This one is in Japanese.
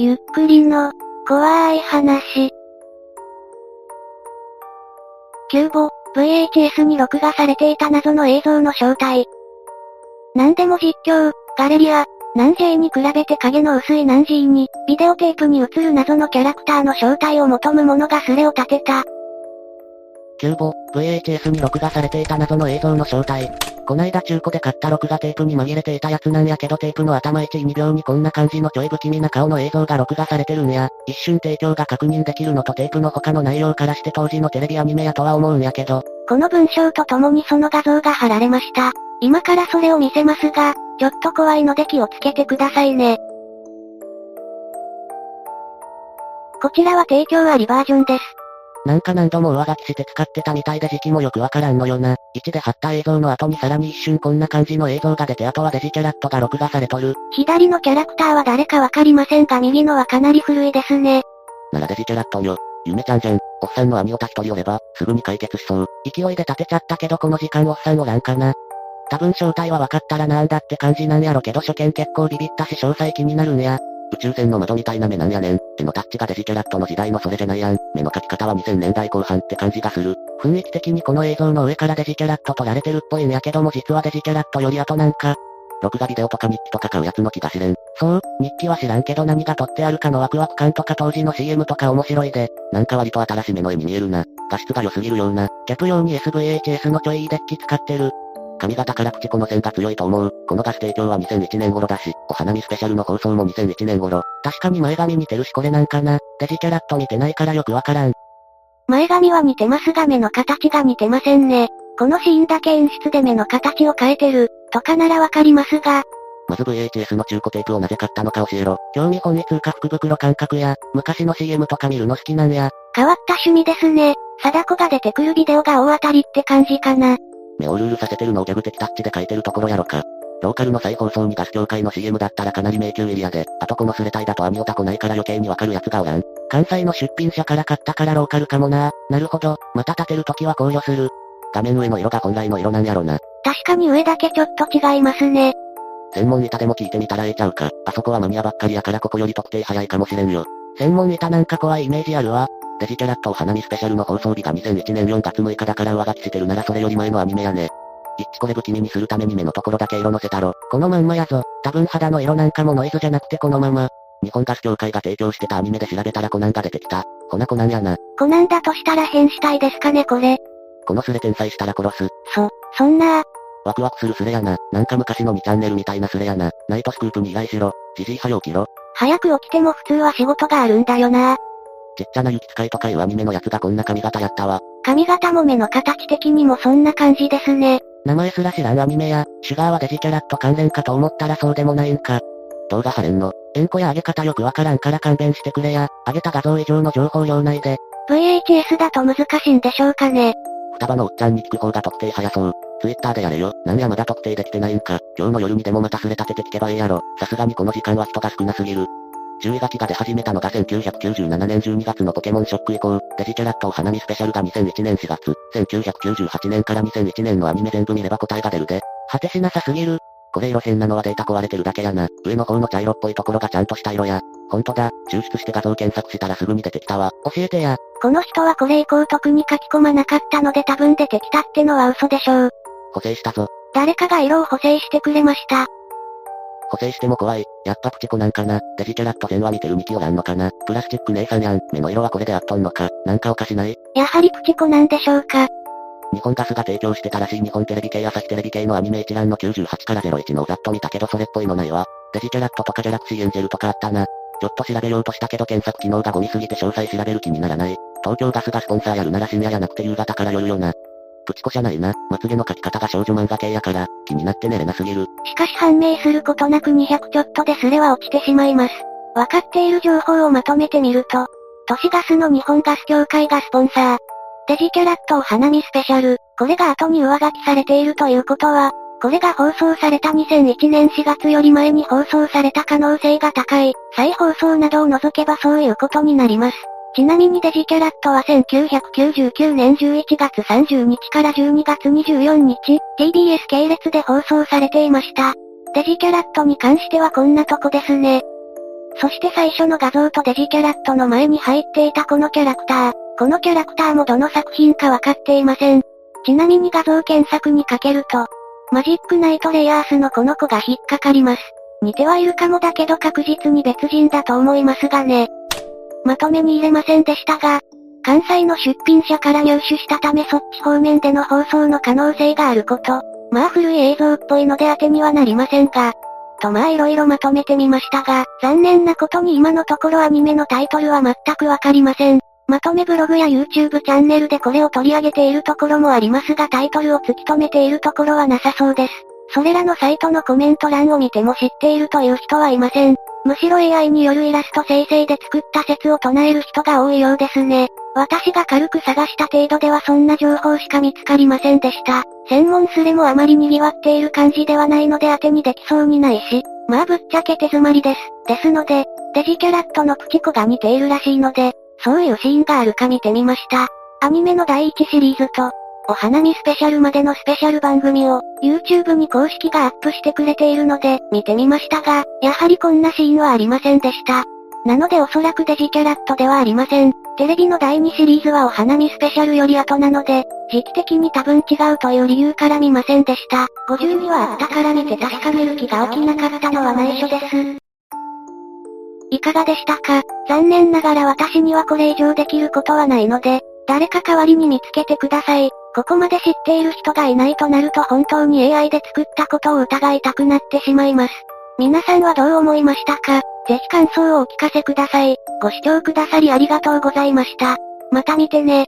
ゆっくりの、怖い話。キューボ、VHS に録画されていた謎の映像の正体。何でも実況、ガレリア、なんJ に比べて影の薄いなんG に、ビデオテープに映る謎のキャラクターの正体を求む者がスレを立てた。キューボ、VHS に録画されていた謎の映像の正体。こないだ中古で買った録画テープに紛れていたやつなんやけどテープの頭1、2秒にこんな感じのちょい不気味な顔の映像が録画されてるんや。一瞬提供が確認できるのとテープの他の内容からして当時のテレビアニメやとは思うんやけど。この文章とともにその画像が貼られました。今からそれを見せますが、ちょっと怖いので気をつけてくださいね。こちらは提供ありバージョンです。なんか何度も上書きして使ってたみたいで時期もよくわからんのよな。1で貼った映像の後にさらに一瞬こんな感じの映像が出てあとはデジキャラットが録画されとる。左のキャラクターは誰かわかりませんが右のはかなり古いですね。ならデジキャラットよ。ゆめちゃんじゃん。おっさんの網をた一人おれば、すぐに解決しそう。勢いで立てちゃったけどこの時間おっさんおらんかな。多分正体は分かったらなんだって感じなんやろけど初見結構ビビったし詳細気になるんや。宇宙船の窓みたいな目なんやねん。手のタッチがデジキャラットの時代のそれじゃないやん。目の描き方は2000年代後半って感じがする。雰囲気的にこの映像の上からデジキャラット撮られてるっぽいんやけども実はデジキャラットより後なんか。録画ビデオとか日記とか買うやつの気が知れん。そう、日記は知らんけど何が撮ってあるかのワクワク感とか当時の CM とか面白いで、なんか割と新しめの絵に見えるな。画質が良すぎるような。キャプ用に SVHS のちょいいデッキ使ってる。髪型から口この線が強いと思う。このガス提供は2001年頃だし、お花見スペシャルの放送も2001年頃。確かに前髪似てるしこれなんかな。デジキャラット見てないからよくわからん。前髪は似てますが目の形が似てませんね。このシーンだけ演出で目の形を変えてる、とかならわかりますが。まず VHS の中古テープをなぜ買ったのか教えろ。興味本位通貨福袋感覚や、昔の CM とか見るの好きなんや。変わった趣味ですね。貞子が出てくるビデオが大当たりって感じかな。目をルールさせてるのをギャグ的タッチで書いてるところやろか。ローカルの再放送にガス協会の CM だったらかなり迷宮エリアで、あとこのスレタイだと網オタ来ないから余計にわかるやつがおらん。関西の出品者から買ったからローカルかもな。なるほど、また立てるときは考慮する。画面上の色が本来の色なんやろな。確かに上だけちょっと違いますね。専門板でも聞いてみたらええちゃうか。あそこはマニアばっかりやからここより特定早いかもしれんよ。専門板なんか怖いイメージあるわ。デジキャラットお花見スペシャルの放送日が2001年4月6日だから上書きしてるならそれより前のアニメやね。一致これ不気味にするために目のところだけ色のせたろ。このまんまやぞ。多分肌の色なんかもノイズじゃなくてこのまま。日本ガス協会が提供してたアニメで調べたらコナンが出てきた。ほなコナンやな。コナンだとしたら変死体ですかねこれ。このスレ天才したら殺す。そ、そんなワクワクするスレやな。なんか昔の2チャンネルみたいなスレやな。ナイトスクープに依頼しろ。じじい早起きろ。早く起きても普通は仕事があるんだよな。ちっちゃな雪使いとかいうアニメのやつがこんな髪型やったわ。髪型も目の形的にもそんな感じですね。名前すら知らんアニメや、シュガーはデジキャラット関連かと思ったらそうでもないんか。動画貼れんの？円弧や上げ方よくわからんから勘弁してくれや。上げた画像以上の情報量内で。VHS だと難しいんでしょうかね。双葉のおっちゃんに聞く方が特定早そう。ツイッターでやれよ。なんやまだ特定できてないんか。今日の夜にでもまたすれ立てて聞けばええやろ。さすがにこの時間は人が少なすぎる。注意書きが出始めたのが1997年12月のポケモンショック以降、デジキャラットお花見スペシャルが2001年4月、1998年から2001年のアニメ全部見れば答えが出るで。果てしなさすぎる。これ色変なのはデータ壊れてるだけやな。上の方の茶色っぽいところがちゃんとした色や。ほんとだ、抽出して画像検索したらすぐに出てきたわ。教えてや。この人はこれ以降特に書き込まなかったので多分出てきたってのは嘘でしょう。補正したぞ。誰かが色を補正してくれました。補正しても怖い。やっぱプチコなんかな。デジキャラット全話見てる2期おらんのかな。プラスチック姉さんやん。目の色はこれであっとんのか。なんかおかしない？やはりプチコなんでしょうか。日本ガスが提供してたらしい日本テレビ系朝日テレビ系のアニメ一覧の98から01のざっと見たけどそれっぽいのないわ。デジキャラットとかギャラクシーエンジェルとかあったな。ちょっと調べようとしたけど検索機能がゴミすぎて詳細調べる気にならない。東京ガスがスポンサーやるなら深夜やなくて夕方から夜よな。プチコじゃないな。まつげの描き方が少女漫画系やから、気になって寝れなすぎる。しかし判明することなく200ちょっとですれは落ちてしまいます。わかっている情報をまとめてみると、都市ガスの日本ガス協会がスポンサー。デジキャラットお花見スペシャル。これが後に上書きされているということは、これが放送された2001年4月より前に放送された可能性が高い。再放送などを除けばそういうことになります。ちなみにデジキャラットは1999年11月30日から12月24日、TBS 系列で放送されていました。デジキャラットに関してはこんなとこですね。そして最初の画像とデジキャラットの前に入っていたこのキャラクター。このキャラクターもどの作品かわかっていません。ちなみに画像検索にかけると、マジックナイトレイアースのこの子が引っかかります。似てはいるかもだけど確実に別人だと思いますがね。まとめに入れませんでしたが、関西の出品者から入手したためそっち方面での放送の可能性があること。まあ古い映像っぽいので当てにはなりませんが。とまあ色々まとめてみましたが、残念なことに今のところアニメのタイトルは全くわかりません。まとめブログや YouTube チャンネルでこれを取り上げているところもありますがタイトルを突き止めているところはなさそうです。それらのサイトのコメント欄を見ても知っているという人はいません。むしろ AI によるイラスト生成で作った説を唱える人が多いようですね。私が軽く探した程度ではそんな情報しか見つかりませんでした。専門スレもあまり賑わっている感じではないので当てにできそうにないし、まあぶっちゃけ手詰まりです。ですので、デジキャラットのプチコが似ているらしいので、そういうシーンがあるか見てみました。アニメの第1シリーズと、お花見スペシャルまでのスペシャル番組を、YouTube に公式がアップしてくれているので、見てみましたが、やはりこんなシーンはありませんでした。なのでおそらくデジキャラットではありません。テレビの第2シリーズはお花見スペシャルより後なので、時期的に多分違うという理由から見ませんでした。52はあったから見て確かめる気が起きなかったのは内緒です。いかがでしたか？残念ながら私にはこれ以上できることはないので、誰か代わりに見つけてください。ここまで知っている人がいないとなると本当に AI で作ったことを疑いたくなってしまいます。皆さんはどう思いましたか？ぜひ感想をお聞かせください。ご視聴くださりありがとうございました。また見てね。